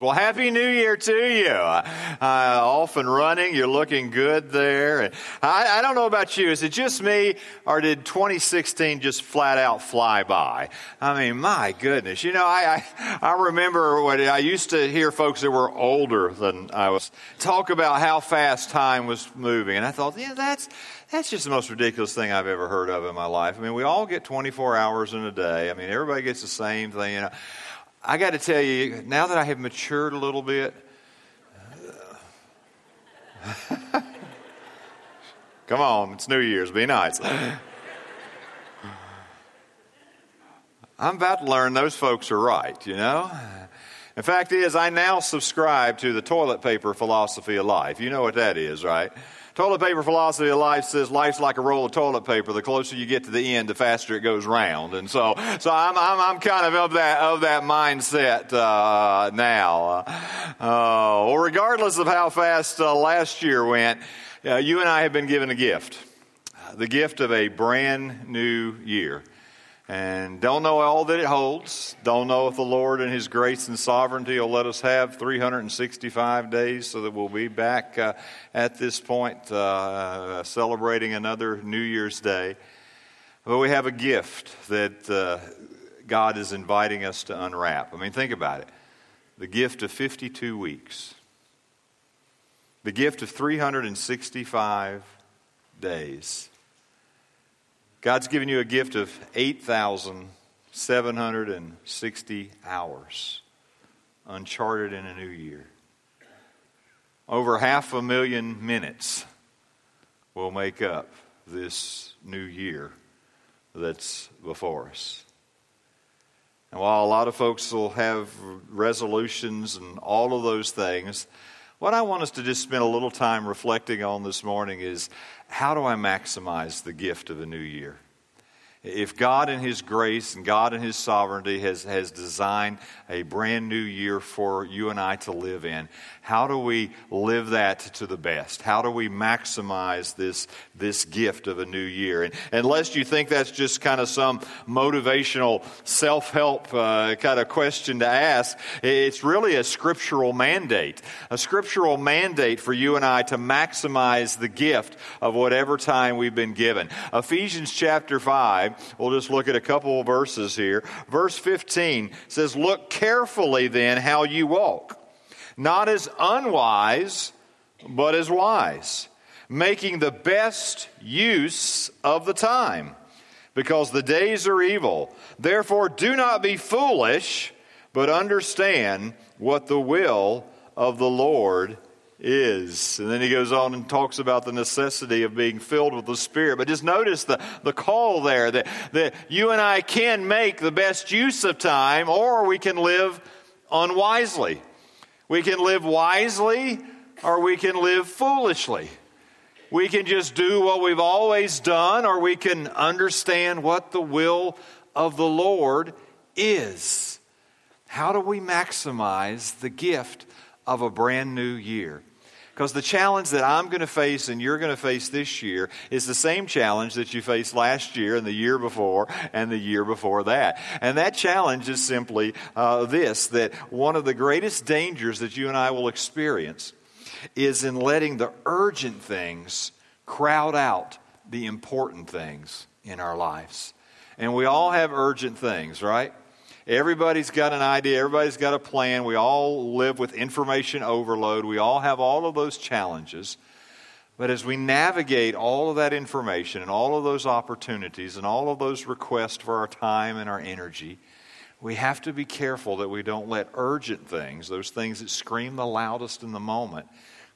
Well, Happy New Year to you. Uh, off and running. You're looking good there. I, I, don't know about you. Is it just me or did 2016 just flat out fly by? I mean, my goodness. You know, I, I, I remember when I used to hear folks that were older than I was talk about how fast time was moving. And I thought, yeah, that's, that's just the most ridiculous thing I've ever heard of in my life. I mean, we all get 24 hours in a day. I mean, everybody gets the same thing. You know. I got to tell you, now that I have matured a little bit, come on, it's New Year's, be nice. I'm about to learn those folks are right, you know? The fact is, I now subscribe to the toilet paper philosophy of life. You know what that is, right? Toilet paper philosophy of life says life's like a roll of toilet paper. The closer you get to the end, the faster it goes round. And so, so I'm, I'm, I'm kind of of that, of that mindset, uh, now. Uh, well, regardless of how fast uh, last year went, uh, you and I have been given a gift. The gift of a brand new year and don't know all that it holds. Don't know if the Lord and His grace and sovereignty will let us have 365 days so that we'll be back uh, at this point uh, celebrating another New Year's Day. But we have a gift that uh, God is inviting us to unwrap. I mean, think about it the gift of 52 weeks, the gift of 365 days. God's given you a gift of 8,760 hours, uncharted in a new year. Over half a million minutes will make up this new year that's before us. And while a lot of folks will have resolutions and all of those things, what I want us to just spend a little time reflecting on this morning is how do I maximize the gift of a new year? If God in His grace and God in His sovereignty has, has designed a brand new year for you and I to live in, how do we live that to the best? How do we maximize this, this gift of a new year? And unless you think that's just kind of some motivational self help uh, kind of question to ask, it's really a scriptural mandate. A scriptural mandate for you and I to maximize the gift of whatever time we've been given. Ephesians chapter 5, we'll just look at a couple of verses here. Verse 15 says, Look carefully then how you walk not as unwise, but as wise, making the best use of the time, because the days are evil. Therefore, do not be foolish, but understand what the will of the Lord is. And then he goes on and talks about the necessity of being filled with the Spirit. But just notice the, the call there that, that you and I can make the best use of time or we can live unwisely. We can live wisely or we can live foolishly. We can just do what we've always done or we can understand what the will of the Lord is. How do we maximize the gift of a brand new year? Because the challenge that I'm going to face and you're going to face this year is the same challenge that you faced last year and the year before and the year before that. And that challenge is simply uh, this that one of the greatest dangers that you and I will experience is in letting the urgent things crowd out the important things in our lives. And we all have urgent things, right? Everybody's got an idea, everybody's got a plan. We all live with information overload. We all have all of those challenges. But as we navigate all of that information and all of those opportunities and all of those requests for our time and our energy, we have to be careful that we don't let urgent things, those things that scream the loudest in the moment,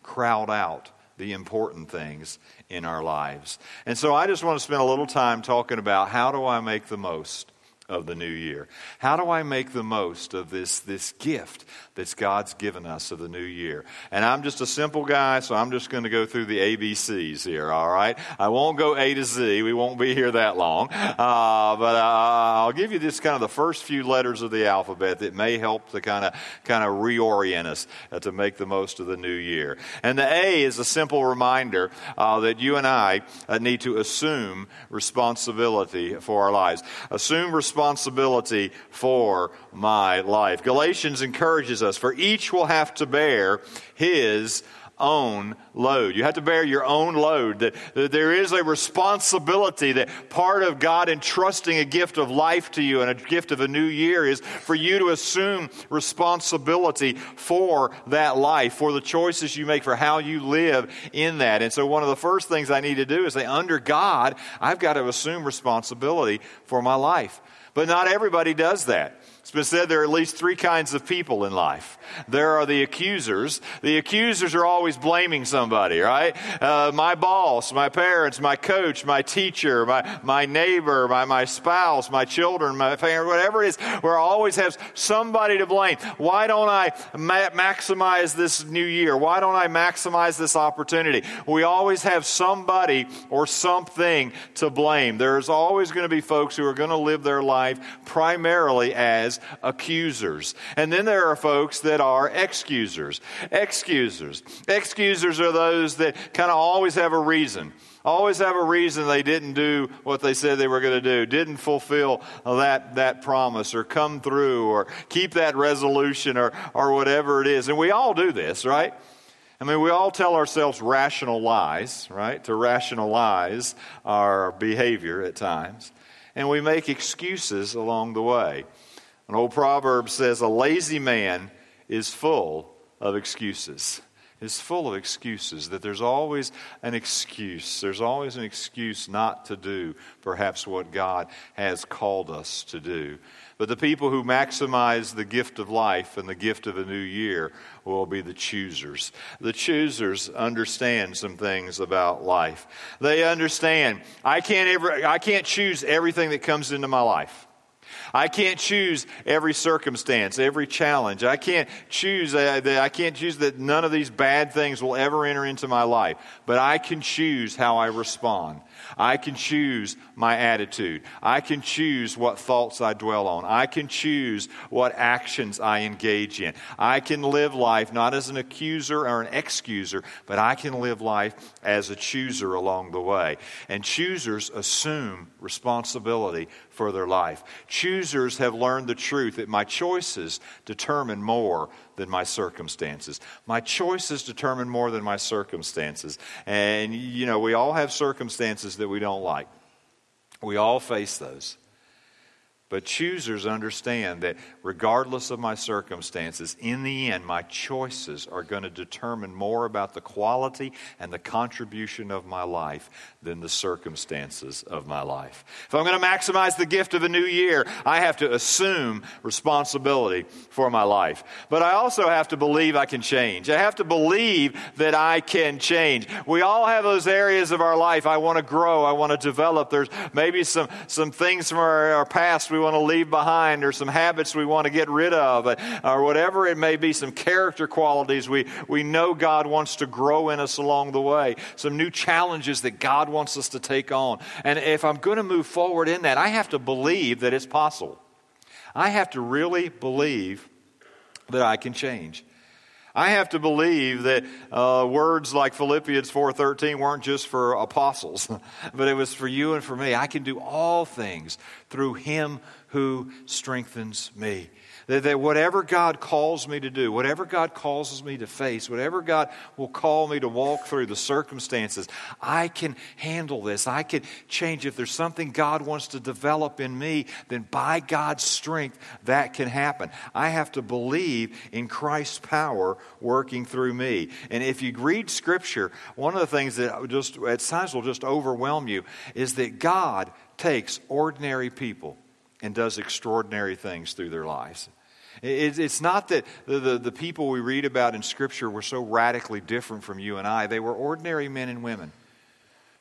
crowd out the important things in our lives. And so I just want to spend a little time talking about how do I make the most of the new year. How do I make the most of this, this gift that God's given us of the new year? And I'm just a simple guy, so I'm just going to go through the ABCs here, all right? I won't go A to Z. We won't be here that long. Uh, but uh, I'll give you just kind of the first few letters of the alphabet that may help to kind of, kind of reorient us uh, to make the most of the new year. And the A is a simple reminder uh, that you and I uh, need to assume responsibility for our lives. Assume responsibility responsibility for my life. Galatians encourages us, for each will have to bear his own load. You have to bear your own load. That, that, there is a responsibility that part of God entrusting a gift of life to you and a gift of a new year is for you to assume responsibility for that life, for the choices you make, for how you live in that. And so one of the first things I need to do is say, under God, I've got to assume responsibility for my life. But not everybody does that. It's been said there are at least three kinds of people in life. There are the accusers. The accusers are always blaming somebody, right? Uh, my boss, my parents, my coach, my teacher, my, my neighbor, my, my spouse, my children, my parent, whatever it is, we always have somebody to blame. Why don't I ma- maximize this new year? Why don't I maximize this opportunity? We always have somebody or something to blame. There's always going to be folks who are going to live their life primarily as as accusers. And then there are folks that are excusers. Excusers. Excusers are those that kind of always have a reason always have a reason they didn't do what they said they were going to do, didn't fulfill that, that promise or come through or keep that resolution or, or whatever it is. And we all do this, right? I mean, we all tell ourselves rational lies, right? To rationalize our behavior at times. And we make excuses along the way. An old proverb says, A lazy man is full of excuses. Is full of excuses, that there's always an excuse. There's always an excuse not to do perhaps what God has called us to do. But the people who maximize the gift of life and the gift of a new year will be the choosers. The choosers understand some things about life. They understand I can't ever I can't choose everything that comes into my life. I can't choose every circumstance, every challenge. I can't choose uh, that I can't choose that none of these bad things will ever enter into my life, but I can choose how I respond. I can choose my attitude. I can choose what thoughts I dwell on. I can choose what actions I engage in. I can live life not as an accuser or an excuser, but I can live life as a chooser along the way. And choosers assume responsibility for their life. Choosers have learned the truth that my choices determine more than my circumstances. My choices determine more than my circumstances. And, you know, we all have circumstances that we don't like, we all face those. But choosers understand that regardless of my circumstances, in the end, my choices are going to determine more about the quality and the contribution of my life than the circumstances of my life. If I'm going to maximize the gift of a new year, I have to assume responsibility for my life. But I also have to believe I can change. I have to believe that I can change. We all have those areas of our life. I want to grow. I want to develop. There's maybe some, some things from our, our past we want to leave behind or some habits we want to get rid of uh, or whatever it may be, some character qualities we, we know God wants to grow in us along the way, some new challenges that God wants us to take on. And if I'm going to move forward in that, I have to believe that it's possible. I have to really believe that I can change. I have to believe that uh, words like Philippians 4:13 weren't just for apostles, but it was for you and for me. I can do all things through him who strengthens me. That, that whatever God calls me to do, whatever God causes me to face, whatever God will call me to walk through the circumstances, I can handle this. I can change. If there's something God wants to develop in me, then by God's strength, that can happen. I have to believe in Christ's power working through me. And if you read Scripture, one of the things that just at times will just overwhelm you is that God takes ordinary people and does extraordinary things through their lives. It's not that the, the, people we read about in Scripture were so radically different from you and I. They were ordinary men and women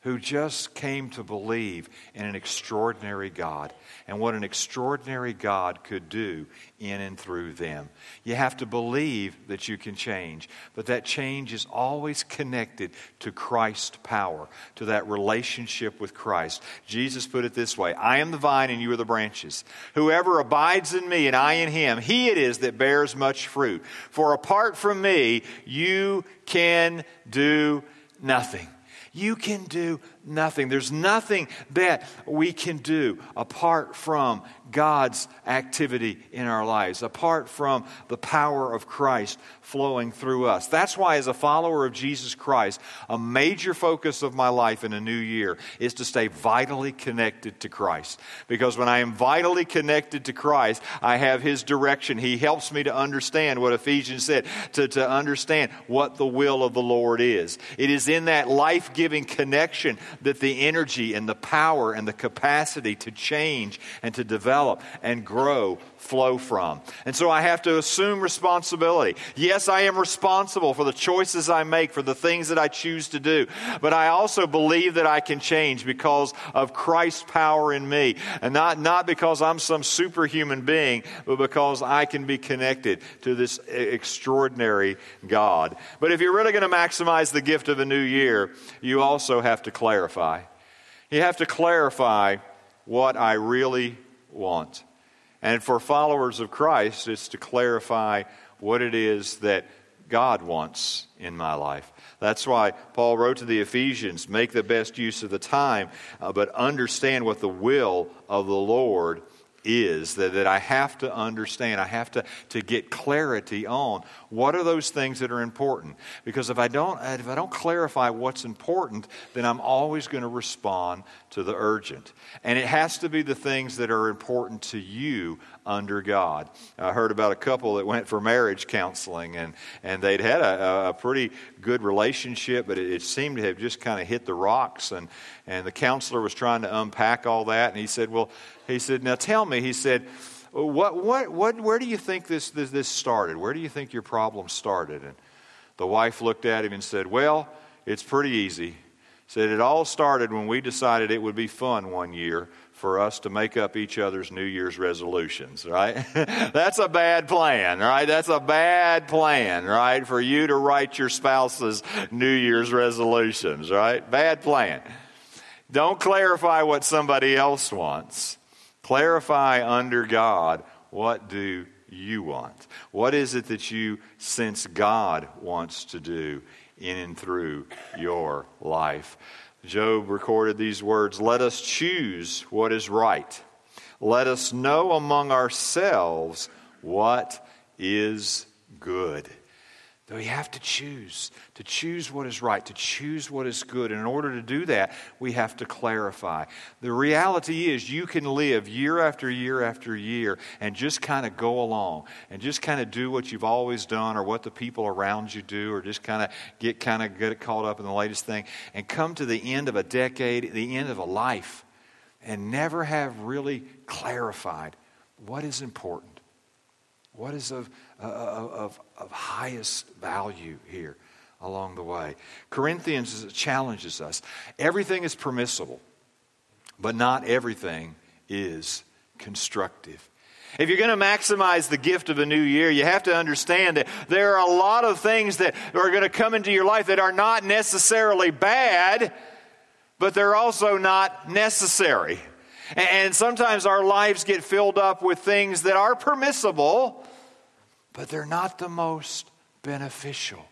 who just came to believe in an extraordinary God and what an extraordinary God could do in and through them. You have to believe that you can change, but that change is always connected to Christ's power, to that relationship with Christ. Jesus put it this way I am the vine and you are the branches. Whoever abides in me and I in him, he it is that bears much fruit. For apart from me, you can do nothing. You can do nothing. There's nothing that we can do apart from God's activity in our lives, apart from the power of Christ flowing through us. That's why, as a follower of Jesus Christ, a major focus of my life in a new year is to stay vitally connected to Christ. Because when I am vitally connected to Christ, I have His direction. He helps me to understand what Ephesians said, to, to understand what the will of the Lord is. It is in that life giving connection that the energy and the power and the capacity to change and to develop and grow flow from. And so I have to assume responsibility. Yes, I am responsible for the choices I make, for the things that I choose to do, but I also believe that I can change because of Christ's power in me. And not, not because I'm some superhuman being, but because I can be connected to this extraordinary God. But if you're really going to maximize the gift of a new year, you also have to clarify. You have to clarify what I really want. And for followers of Christ, it's to clarify what it is that God wants in my life. That's why Paul wrote to the Ephesians make the best use of the time, uh, but understand what the will of the Lord is that, that I have to understand, I have to, to get clarity on what are those things that are important. Because if I don't if I don't clarify what's important, then I'm always going to respond to the urgent. And it has to be the things that are important to you under God. I heard about a couple that went for marriage counseling and, and they'd had a, a pretty good relationship, but it, it seemed to have just kind of hit the rocks. And, and the counselor was trying to unpack all that. And he said, Well, he said, Now tell me, he said, what, what, what, where do you think this, this, this started? Where do you think your problem started? And the wife looked at him and said, Well, it's pretty easy. Said it all started when we decided it would be fun one year for us to make up each other's New Year's resolutions, right? That's a bad plan, right? That's a bad plan, right? For you to write your spouse's New Year's resolutions, right? Bad plan. Don't clarify what somebody else wants. Clarify under God what do you want? What is it that you sense God wants to do in and through your life? Job recorded these words Let us choose what is right. Let us know among ourselves what is good. We have to choose, to choose what is right, to choose what is good. And in order to do that, we have to clarify. The reality is, you can live year after year after year and just kind of go along and just kind of do what you've always done or what the people around you do or just kind of get kind of get caught up in the latest thing and come to the end of a decade, the end of a life, and never have really clarified what is important, what is of Uh, uh, of, of highest value here along the way. Corinthians challenges us. Everything is permissible, but not everything is constructive. If you're going to maximize the gift of a new year, you have to understand that there are a lot of things that are going to come into your life that are not necessarily bad, but they're also not necessary. And sometimes our lives get filled up with things that are permissible, but they're not the most beneficial.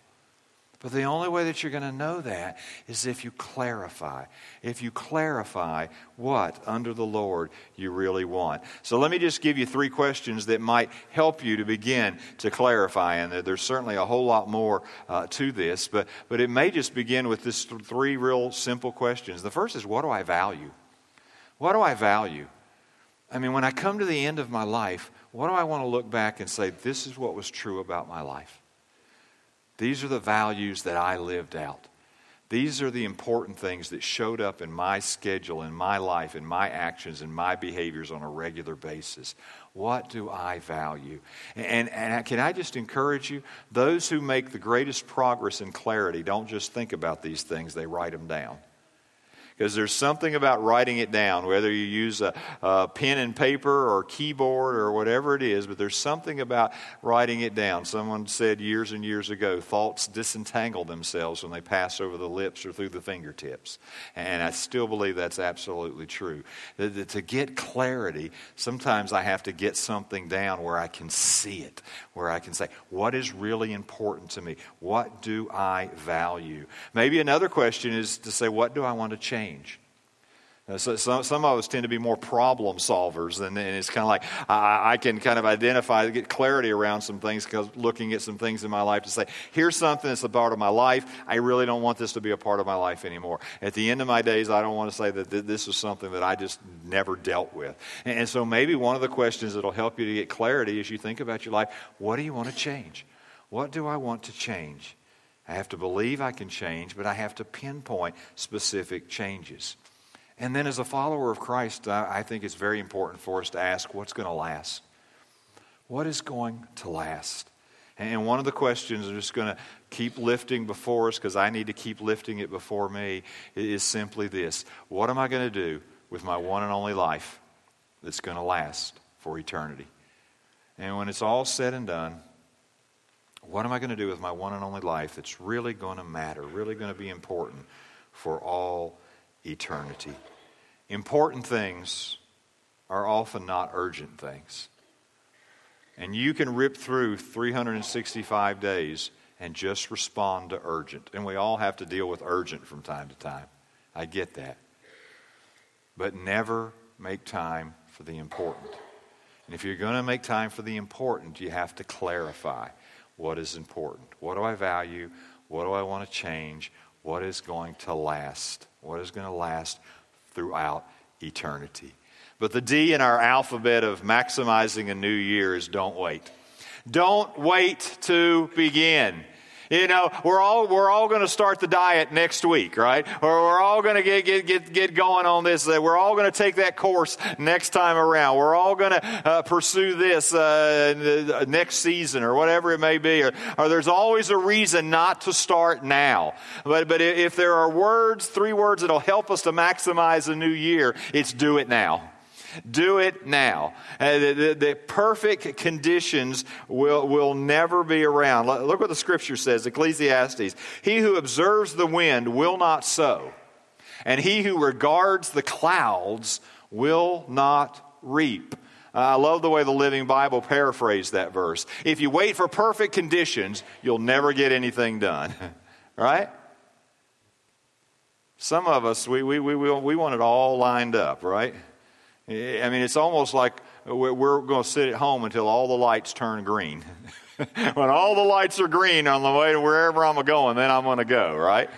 But the only way that you're going to know that is if you clarify. If you clarify what under the Lord you really want. So let me just give you three questions that might help you to begin to clarify. And there's certainly a whole lot more uh, to this, but, but it may just begin with this th- three real simple questions. The first is what do I value? What do I value? I mean, when I come to the end of my life, what do I want to look back and say, this is what was true about my life? These are the values that I lived out. These are the important things that showed up in my schedule, in my life, in my actions, in my behaviors on a regular basis. What do I value? And, and can I just encourage you? Those who make the greatest progress in clarity don't just think about these things, they write them down because there's something about writing it down, whether you use a, a, pen and paper or keyboard or whatever it is, but there's something about writing it down. Someone said years and years ago, thoughts disentangle themselves when they pass over the lips or through the fingertips. And I still believe that's absolutely true. To get clarity, sometimes I have to get something down where I can see it, where I can say, what is really important to me? What do I value? Maybe another question is to say, what do I want to change? Change. So some, some of us tend to be more problem solvers, and, and it's kind of like I, I, can kind of identify, get clarity around some things because looking at some things in my life to say, here's something that's a part of my life. I really don't want this to be a part of my life anymore. At the end of my days, I don't want to say that th- this is something that I just never dealt with. And, and so maybe one of the questions that'll help you to get clarity as you think about your life what do you want to change? What do I want to change? I have to believe I can change, but I have to pinpoint specific changes. And then, as a follower of Christ, I think it's very important for us to ask what's going to last? What is going to last? And one of the questions I'm just going to keep lifting before us because I need to keep lifting it before me is simply this What am I going to do with my one and only life that's going to last for eternity? And when it's all said and done, what am I going to do with my one and only life that's really going to matter, really going to be important for all eternity. Important things are often not urgent things. And you can rip through 365 days and just respond to urgent. And we all have to deal with urgent from time to time. I get that. But never make time for the important. And if you're going to make time for the important, you have to clarify what is important. What do I value? What do I want to change? What is going to last? what is going to last throughout eternity. But the D in our alphabet of maximizing a new year is don't wait. Don't wait to begin. You know, we're all, we're all going to start the diet next week, right? Or we're all going to get, get, get, get going on this. We're all going to take that course next time around. We're all going to uh, pursue this uh, next season or whatever it may be. Or, or there's always a reason not to start now. But, but if there are words, three words that'll help us to maximize a new year, it's do it now. Do it now. Uh, the, the, the, perfect conditions will, will never be around. Look what the scripture says Ecclesiastes. He who observes the wind will not sow, and he who regards the clouds will not reap. Uh, I love the way the Living Bible paraphrased that verse. If you wait for perfect conditions, you'll never get anything done. right? Some of us, we, we, we, we want it all lined up, right? I mean, it's almost like we're going to sit at home until all the lights turn green. when all the lights are green on the way to wherever I'm going, then I'm going to go, right?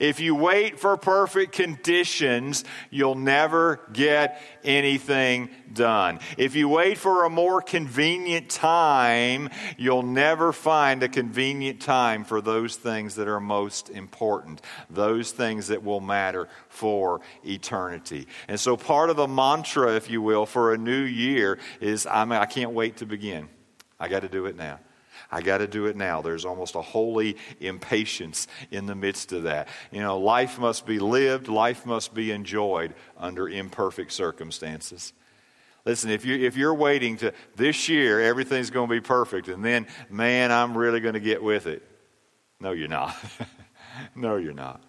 If you wait for perfect conditions, you'll never get anything done. If you wait for a more convenient time, you'll never find a convenient time for those things that are most important, those things that will matter for eternity. And so, part of the mantra, if you will, for a new year is I, mean, I can't wait to begin. I got to do it now. I got to do it now. There's almost a holy impatience in the midst of that. You know, life must be lived, life must be enjoyed under imperfect circumstances. Listen, if, you, if you're waiting to this year, everything's going to be perfect, and then, man, I'm really going to get with it. No, you're not. no, you're not.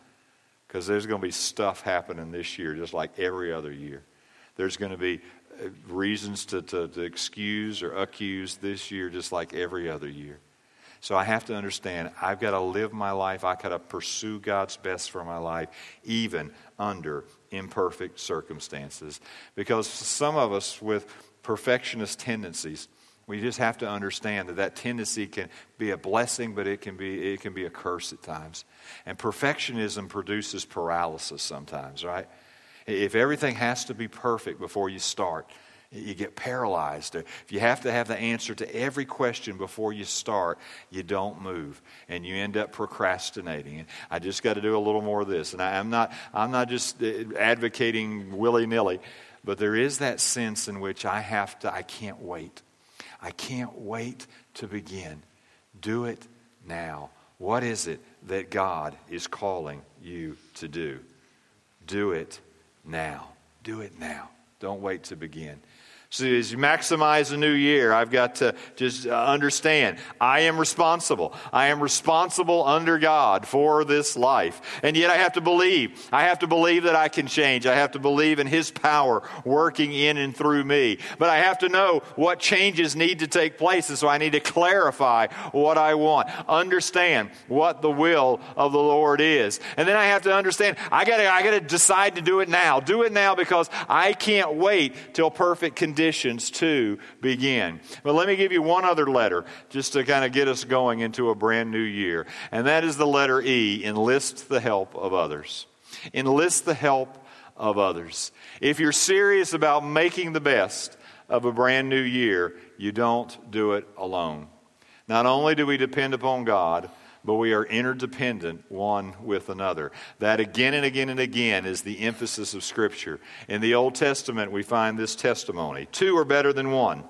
Because there's going to be stuff happening this year, just like every other year. There's going to be reasons to, to, to excuse or accuse this year just like every other year. So I have to understand I've got to live my life. I've got to pursue God's best for my life, even under imperfect circumstances. Because some of us with perfectionist tendencies, we just have to understand that that tendency can be a blessing, but it can be, it can be a curse at times. And perfectionism produces paralysis sometimes, right? If everything has to be perfect before you start, you get paralyzed. If you have to have the answer to every question before you start, you don't move and you end up procrastinating. I just got to do a little more of this. And I, am not, I'm not just uh, advocating willy nilly, but there is that sense in which I have to, I can't wait. I can't wait to begin. Do it now. What is it that God is calling you to do? Do it now. Do it now. Don't wait to begin. So as you maximize the new year, I've got to just uh, understand I am responsible. I am responsible under God for this life. And yet I have to believe. I have to believe that I can change. I have to believe in His power working in and through me. But I have to know what changes need to take place. And so I need to clarify what I want, understand what the will of the Lord is. And then I have to understand I gotta, I gotta decide to do it now. Do it now because I can't wait till perfect conditions conditions to begin. But let me give you one other letter just to kind of get us going into a brand new year. And that is the letter E enlist the help of others. Enlist the help of others. If you're serious about making the best of a brand new year, you don't do it alone. Not only do we depend upon God, but we are interdependent one with another. That again and again and again is the emphasis of Scripture. In the Old Testament, we find this testimony two are better than one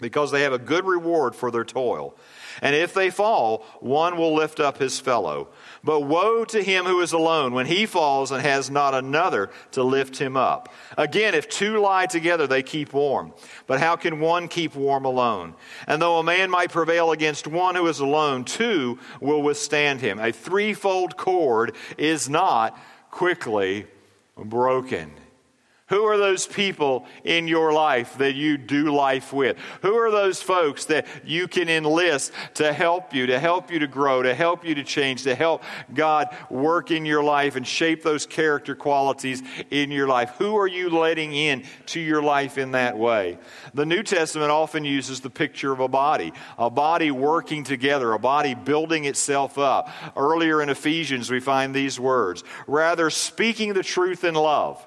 because they have a good reward for their toil. And if they fall, one will lift up his fellow. But woe to him who is alone when he falls and has not another to lift him up. Again, if two lie together, they keep warm. But how can one keep warm alone? And though a man might prevail against one who is alone, two will withstand him. A threefold cord is not quickly broken. Who are those people in your life that you do life with? Who are those folks that you can enlist to help you, to help you to grow, to help you to change, to help God work in your life and shape those character qualities in your life? Who are you letting in to your life in that way? The New Testament often uses the picture of a body, a body working together, a body building itself up. Earlier in Ephesians, we find these words rather speaking the truth in love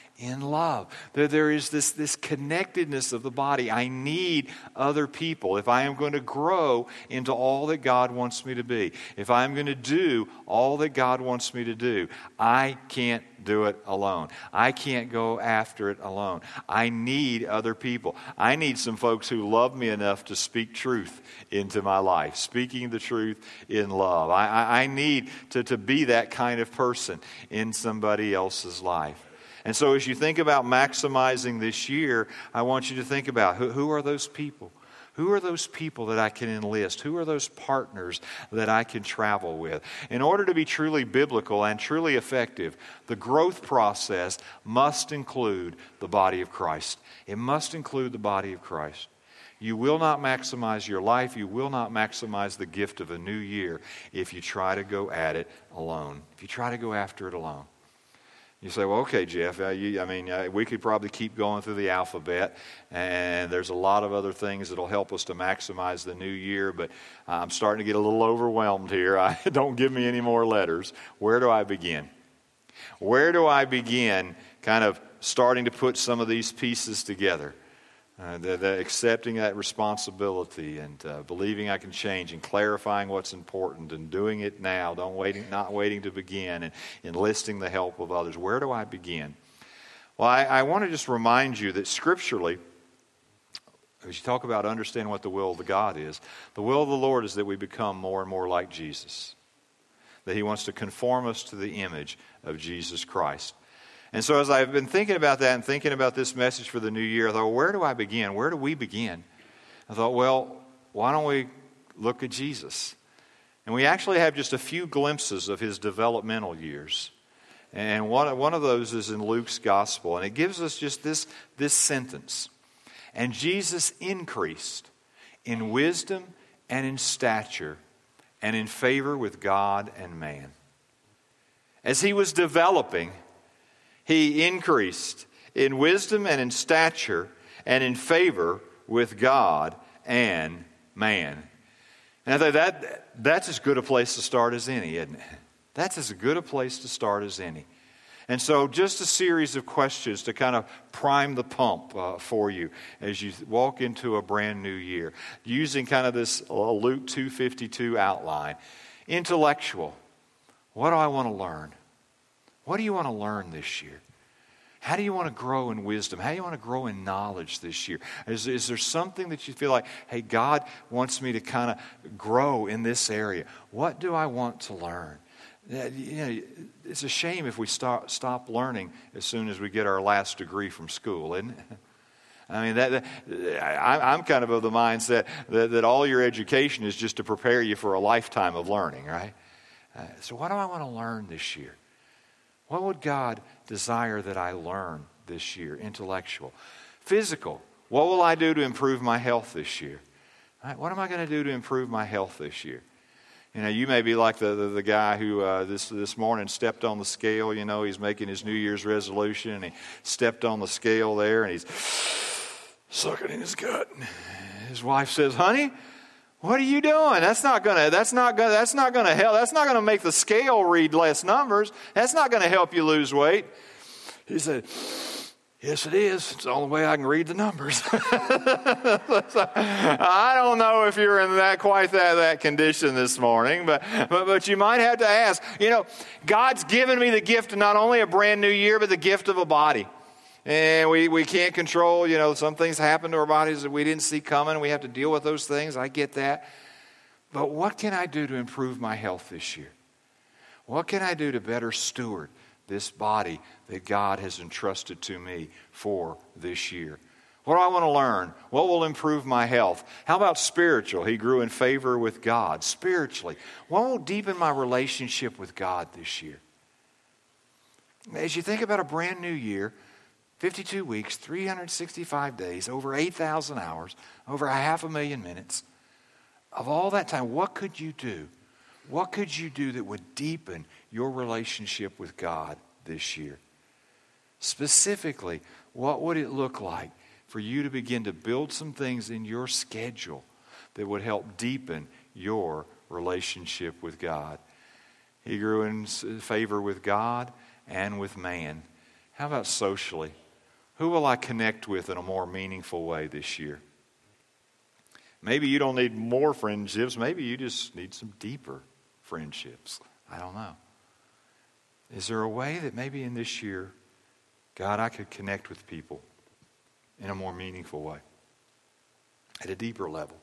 in love. That there is this, this connectedness of the body. I need other people if I am going to grow into all that God wants me to be. If I am going to do all that God wants me to do, I can't do it alone. I can't go after it alone. I need other people. I need some folks who love me enough to speak truth into my life, speaking the truth in love. I, I, I need to, to be that kind of person in somebody else's life. And so, as you think about maximizing this year, I want you to think about who, who, are those people? Who are those people that I can enlist? Who are those partners that I can travel with? In order to be truly biblical and truly effective, the growth process must include the body of Christ. It must include the body of Christ. You will not maximize your life. You will not maximize the gift of a new year if you try to go at it alone. If you try to go after it alone. You say, well, okay, Jeff, uh, you, I mean, uh, we could probably keep going through the alphabet, and there's a lot of other things that'll help us to maximize the new year, but I'm starting to get a little overwhelmed here. I, don't give me any more letters. Where do I begin? Where do I begin kind of starting to put some of these pieces together? Uh, the, accepting that responsibility and uh, believing I can change and clarifying what's important and doing it now, don't waiting, not waiting to begin and enlisting the help of others. Where do I begin? Well, I, I want to just remind you that scripturally, as you talk about understanding what the will of the God is, the will of the Lord is that we become more and more like Jesus. That He wants to conform us to the image of Jesus Christ. And so, as I've been thinking about that and thinking about this message for the new year, I thought, where do I begin? Where do we begin? I thought, well, why don't we look at Jesus? And we actually have just a few glimpses of his developmental years. And one, one of those is in Luke's gospel. And it gives us just this, this sentence And Jesus increased in wisdom and in stature and in favor with God and man. As he was developing, he increased in wisdom and in stature and in favor with God and man. And I that, that's as good a place to start as any, isn't it? That's as good a place to start as any. And so, just a series of questions to kind of prime the pump uh, for you as you walk into a brand new year, using kind of this uh, Luke 252 outline. Intellectual. What do I want to learn? What do you want to learn this year? How do you want to grow in wisdom? How do you want to grow in knowledge this year? Is, is there something that you feel like, hey, God wants me to kind of grow in this area? What do I want to learn? You know, it's a shame if we stop, stop learning as soon as we get our last degree from school, isn't it? I mean, that, that I, am kind of of the mindset that, that all your education is just to prepare you for a lifetime of learning, right? Uh, so, what do I want to learn this year? What would God desire that I learn this year? Intellectual. Physical. What will I do to improve my health this year? Right, what am I going to do to improve my health this year? You know, you may be like the, the, the guy who uh, this, this morning stepped on the scale. You know, he's making his New Year's resolution and he stepped on the scale there and he's sucking in his gut. His wife says, Honey, what are you doing? That's not gonna. That's not gonna. That's not gonna help. That's not gonna make the scale read less numbers. That's not gonna help you lose weight. He said, Yes, it is. It's the only way I can read the numbers. I don't know if you're in that quite that, that condition this morning, but, but but you might have to ask. You know, God's given me the gift of not only a brand new year, but the gift of a body. And we, we can't control, you know, some things happen to our bodies that we didn't see coming. We have to deal with those things. I get that. But what can I do to improve my health this year? What can I do to better steward this body that God has entrusted to me for this year? What do I want to learn? What will improve my health? How about spiritual? He grew in favor with God. Spiritually, what will deepen my relationship with God this year? As you think about a brand new year, 52 weeks, 365 days, over 8,000 hours, over a half a million minutes. Of all that time, what could you do? What could you do that would deepen your relationship with God this year? Specifically, what would it look like for you to begin to build some things in your schedule that would help deepen your relationship with God? He grew in favor with God and with man. How about socially? Who will I connect with in a more meaningful way this year? Maybe you don't need more friendships. Maybe you just need some deeper friendships. I don't know. Is there a way that maybe in this year, God, I could connect with people in a more meaningful way, at a deeper level?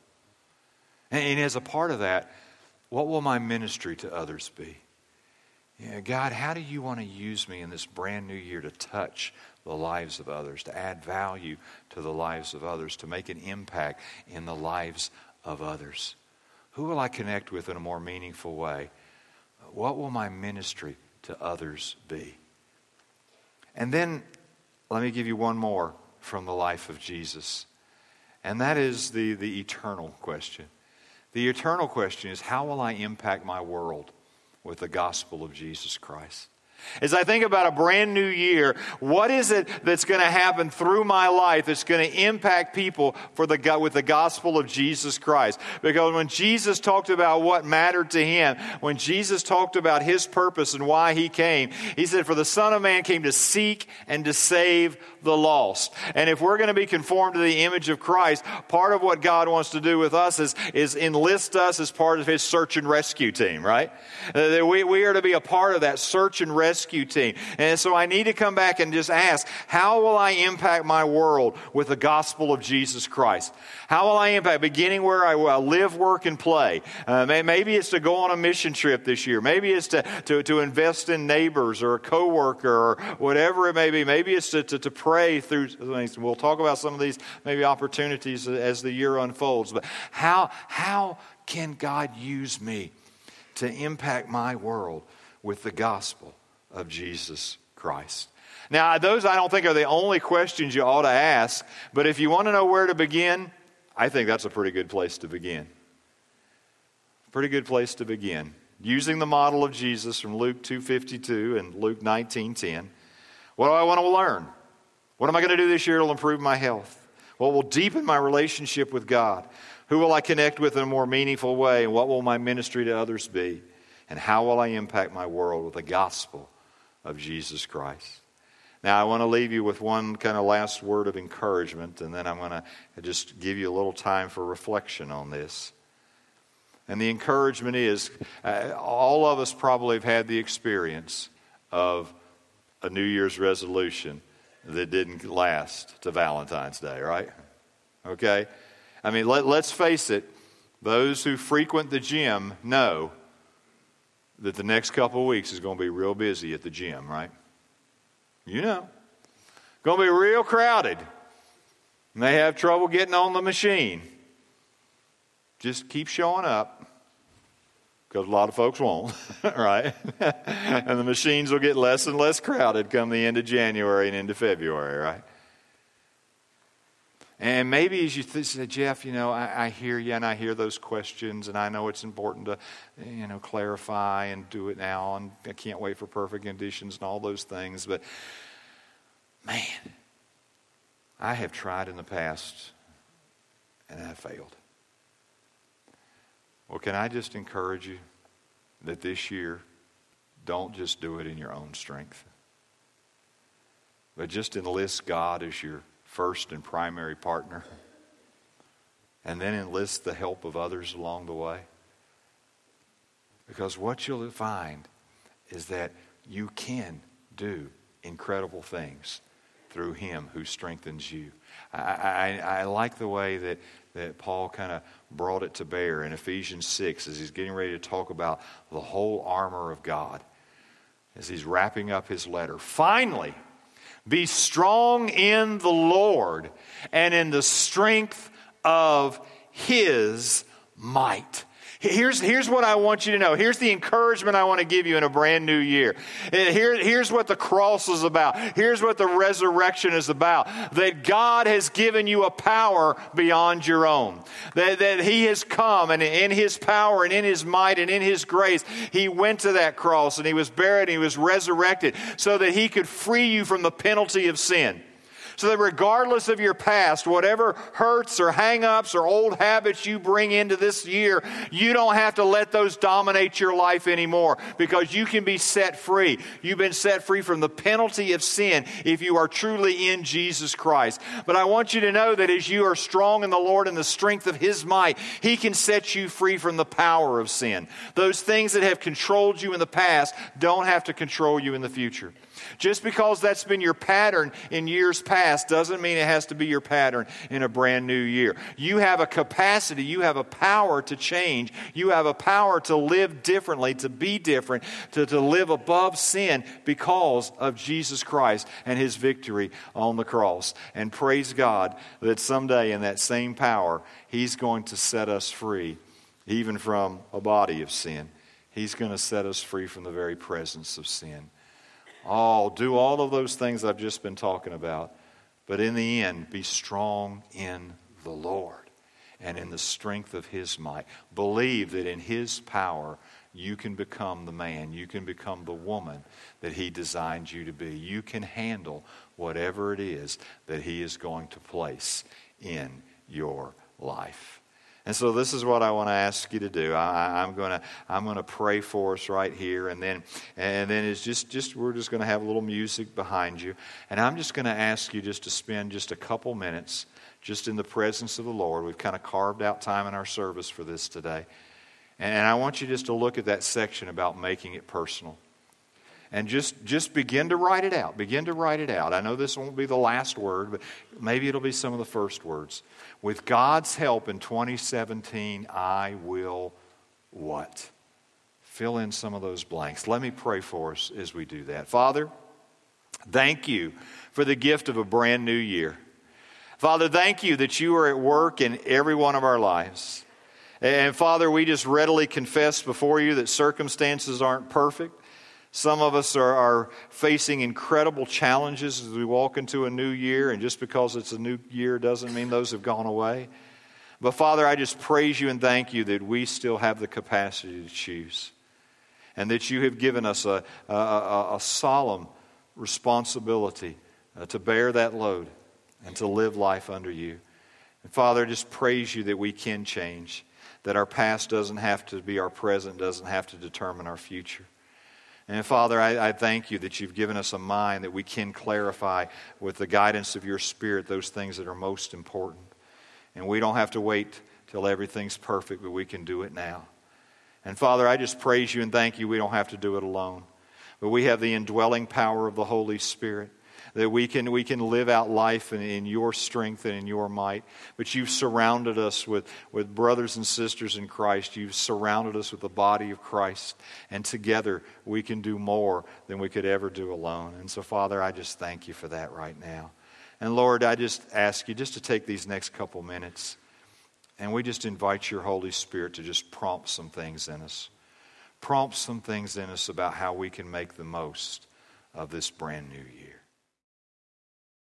And, as a part of that, what will my ministry to others be? God, how do you want to use me in this brand new year to touch the lives of others, to add value to the lives of others, to make an impact in the lives of others? Who will I connect with in a more meaningful way? What will my ministry to others be? And then let me give you one more from the life of Jesus, and that is the, the eternal question. The eternal question is how will I impact my world with the gospel of Jesus Christ? As I think about a brand new year, what is it that's going to happen through my life that's going to impact people for the, with the gospel of Jesus Christ? Because when Jesus talked about what mattered to him, when Jesus talked about his purpose and why he came, he said, For the Son of Man came to seek and to save the lost. And if we're going to be conformed to the image of Christ, part of what God wants to do with us is, is enlist us as part of his search and rescue team, right? Uh, we, we are to be a part of that search and rescue team. And so I need to come back and just ask, how will I impact my world with the gospel of Jesus Christ? How will I impact? Beginning where I, live, work, and play. Uh, maybe it's to go on a mission trip this year. Maybe it's to, to, to invest in neighbors or a coworker or whatever it may be. Maybe it's to, to, to pray through things. We'll talk about some of these maybe opportunities as the year unfolds. But how, how can God use me to impact my world with the gospel of Jesus Christ? Now, those I don't think are the only questions you ought to ask, but if you want to know where to begin, I think that's a pretty good place to begin. Pretty good place to begin. Using the model of Jesus from Luke 2:52 and Luke 19:10. What do I want to learn? What am I going to do this year to improve my health? What will deepen my relationship with God? Who will I connect with in a more meaningful way? And what will my ministry to others be? And how will I impact my world with the gospel of Jesus Christ? Now, I want to leave you with one kind of last word of encouragement, and then I'm going to just give you a little time for reflection on this. And the encouragement is uh, all of us probably have had the experience of a New Year's resolution that didn't last to Valentine's Day, right? Okay? I mean, let, let's face it, those who frequent the gym know that the next couple of weeks is going to be real busy at the gym, right? You know. Going to be real crowded. And they have trouble getting on the machine. Just keep showing up because a lot of folks won't, right? and the machines will get less and less crowded come the end of January and into February, right? And maybe as you th- Jeff, you know, I, I, hear you and I hear those questions, and I know it's important to, you know, clarify and do it now, and I can't wait for perfect conditions and all those things. But man, I have tried in the past and I failed. Well, can I just encourage you that this year, don't just do it in your own strength, but just enlist God as your first and primary partner, and then enlist the help of others along the way. Because what you'll find is that you can do incredible things through Him who strengthens you. I, I, I like the way that, that Paul kind of brought it to bear in Ephesians 6 as he's getting ready to talk about the whole armor of God, as he's wrapping up his letter. Finally, be strong in the Lord and in the strength of his might. Here's, here's what I want you to know. Here's the encouragement I want to give you in a brand new year. Eh, here, here's what the cross is about. Here's what the resurrection is about. That God has given you a power beyond your own. That, that He has come and in His power and in His might and in His grace, He went to that cross and He was buried and He was resurrected so that He could free you from the penalty of sin. So that regardless of your past, whatever hurts or hangups or old habits you bring into this year, you don't have to let those dominate your life anymore because you can be set free. You've been set free from the penalty of sin if you are truly in Jesus Christ. But I want you to know that as you are strong in the Lord and the strength of His might, He can set you free from the power of sin. Those things that have controlled you in the past don't have to control you in the future. Just because that's been your pattern in years past doesn't mean it has to be your pattern in a brand new year. You have a capacity, you have a power to change, you have a power to live differently, to be different, to, to live above sin because of Jesus Christ and his victory on the cross. And praise God that someday in that same power, he's going to set us free, even from a body of sin. He's going to set us free from the very presence of sin. Oh, do all of those things I've just been talking about. But in the end, be strong in the Lord and in the strength of His might. Believe that in His power, you can become the man, you can become the woman that He designed you to be. You can handle whatever it is that He is going to place in your life. And so this is what I want to ask you to do. I, am going to I'm going to pray for us right here, and then and then it's just just we're just going to have a little music behind you, and I'm just going to ask you just to spend just a couple minutes just in the presence of the Lord. We've kind of carved out time in our service for this today, and I want you just to look at that section about making it personal and just just begin to write it out begin to write it out i know this won't be the last word but maybe it'll be some of the first words with God's help in 2017, I will what? Fill in some of those blanks. Let me pray for us as we do that. Father, thank you for the gift of a brand new year. Father, thank you that you are at work in every one of our lives. And Father, we just readily confess before you that circumstances aren't perfect. Some of us are, are, facing incredible challenges as we walk into a new year, and just because it's a new year doesn't mean those have gone away. But Father, I just praise you and thank you that we still have the capacity to choose, and that you have given us a, a, a, a solemn responsibility uh, to bear that load and to live life under you. And Father, I just praise you that we can change, that our past doesn't have to be our present, doesn't have to determine our future. And Father, I, I, thank you that you've given us a mind that we can clarify with the guidance of your Spirit those things that are most important. And we don't have to wait till everything's perfect, but we can do it now. And Father, I just praise you and thank you we don't have to do it alone. But we have the indwelling power of the Holy Spirit that we can, we can live out life in, in, your strength and in your might. But you've surrounded us with, with brothers and sisters in Christ. You've surrounded us with the body of Christ. And together we can do more than we could ever do alone. And so, Father, I just thank you for that right now. And Lord, I just ask you just to take these next couple minutes and we just invite your Holy Spirit to just prompt some things in us. Prompt some things in us about how we can make the most of this brand new year.